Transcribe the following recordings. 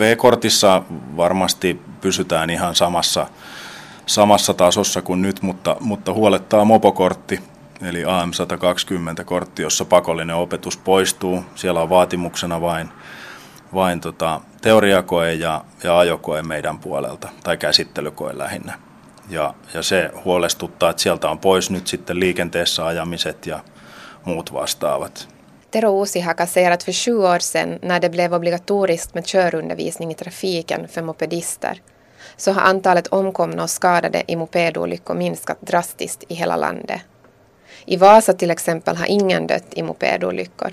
B-kortissa varmasti pysytään ihan samassa, samassa tasossa kuin nyt, mutta, mutta huolettaa mopokortti, eli AM120-kortti, jossa pakollinen opetus poistuu. Siellä on vaatimuksena vain, vain tota, teoriakoe ja, ja ajokoe meidän puolelta, tai käsittelykoe lähinnä. Ja, ja se huolestuttaa, että sieltä on pois nyt sitten liikenteessä ajamiset ja muut vastaavat. Tero Uusihaka säger att för sju år sedan när det blev obligatoriskt med körundervisning i trafiken för mopedister så har antalet omkomna och skadade i mopedolyckor minskat drastiskt i hela landet. I Vasa till exempel har ingen dött i mopedolyckor.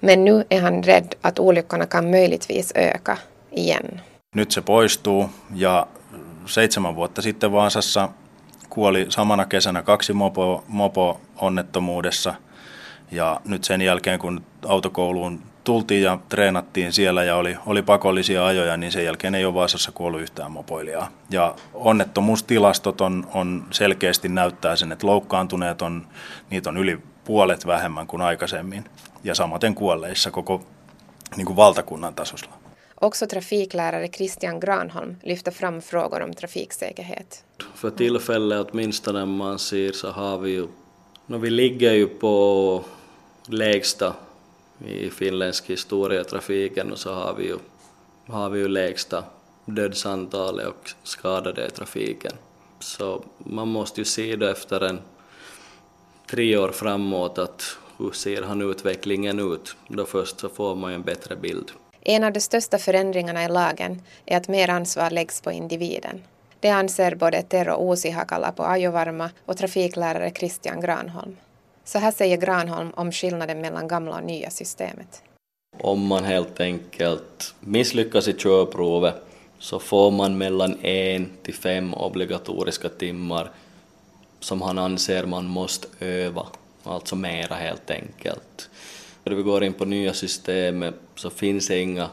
Men nu är han rädd att olyckorna kan möjligtvis öka igen. Nyt se poistuu ja seitsemän vuotta sitten Vaasassa kuoli samana kesänä kaksi mopo, mopo-onnettomuudessa. Ja nyt sen jälkeen, kun autokouluun tultiin ja treenattiin siellä ja oli, oli pakollisia ajoja, niin sen jälkeen ei ole Vaasassa kuollut yhtään mopoilijaa. Ja onnettomuustilastot on, on selkeästi näyttää sen, että loukkaantuneet on, niitä on yli puolet vähemmän kuin aikaisemmin. Ja samaten kuolleissa koko niin kuin valtakunnan tasolla. Också trafiklärare Christian Granholm lyfter fram frågor om trafiksäkerhet. För tillfället åtminstone man ser så har vi ju, no, vi ligger ju på lägsta i finländsk historia trafiken och så har vi ju, har vi ju lägsta dödsantalet och skadade i trafiken. Så man måste ju se det efter en tre år framåt att hur ser han utvecklingen ut? Då först så får man ju en bättre bild. En av de största förändringarna i lagen är att mer ansvar läggs på individen. Det anser både Tero Uusihakala på Ajovarma och trafiklärare Christian Granholm. Så här säger Granholm om skillnaden mellan gamla och nya systemet. Om man helt enkelt misslyckas i körprovet så får man mellan en till fem obligatoriska timmar som han anser man måste öva, alltså mera helt enkelt. När vi går in på nya systemet så finns det inga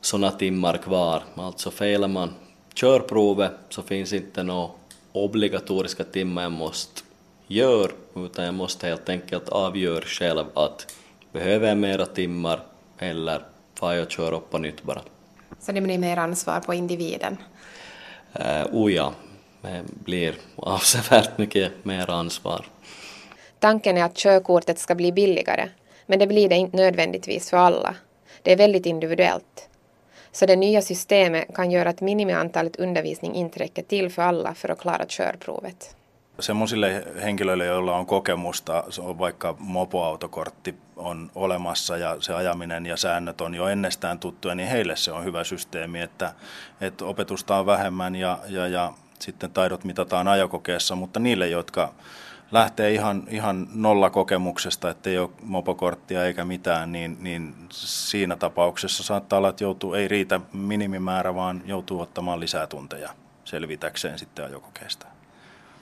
sådana timmar kvar. Alltså felar man körprovet så finns inte några obligatoriska timmar jag måste göra, utan jag måste helt enkelt avgöra själv att behöver jag mera timmar eller får jag köra upp på nytt bara. Så det blir mer ansvar på individen? Uh, oh ja, det blir avsevärt mycket mer ansvar. Tanken är att körkortet ska bli billigare men det blir det inte nödvändigtvis för alla. Det är väldigt individuellt. Så det nya systemet kan göra att minimiantalet undervisning inte räcker till för alla för att klara körprovet. Semmoisille henkilöille, joilla on kokemusta, se on vaikka mopoautokortti on olemassa ja se ajaminen ja säännöt on jo ennestään tuttuja, niin heille se on hyvä systeemi, että, että opetusta on vähemmän ja, ja, ja sitten taidot mitataan ajokokeessa, mutta niille, jotka lähtee ihan, ihan nollakokemuksesta, että ei ole mopokorttia eikä mitään, niin, niin siinä tapauksessa saattaa olla, että joutuu, ei riitä minimimäärä, vaan joutuu ottamaan lisää tunteja selvitäkseen sitten ajokokeesta.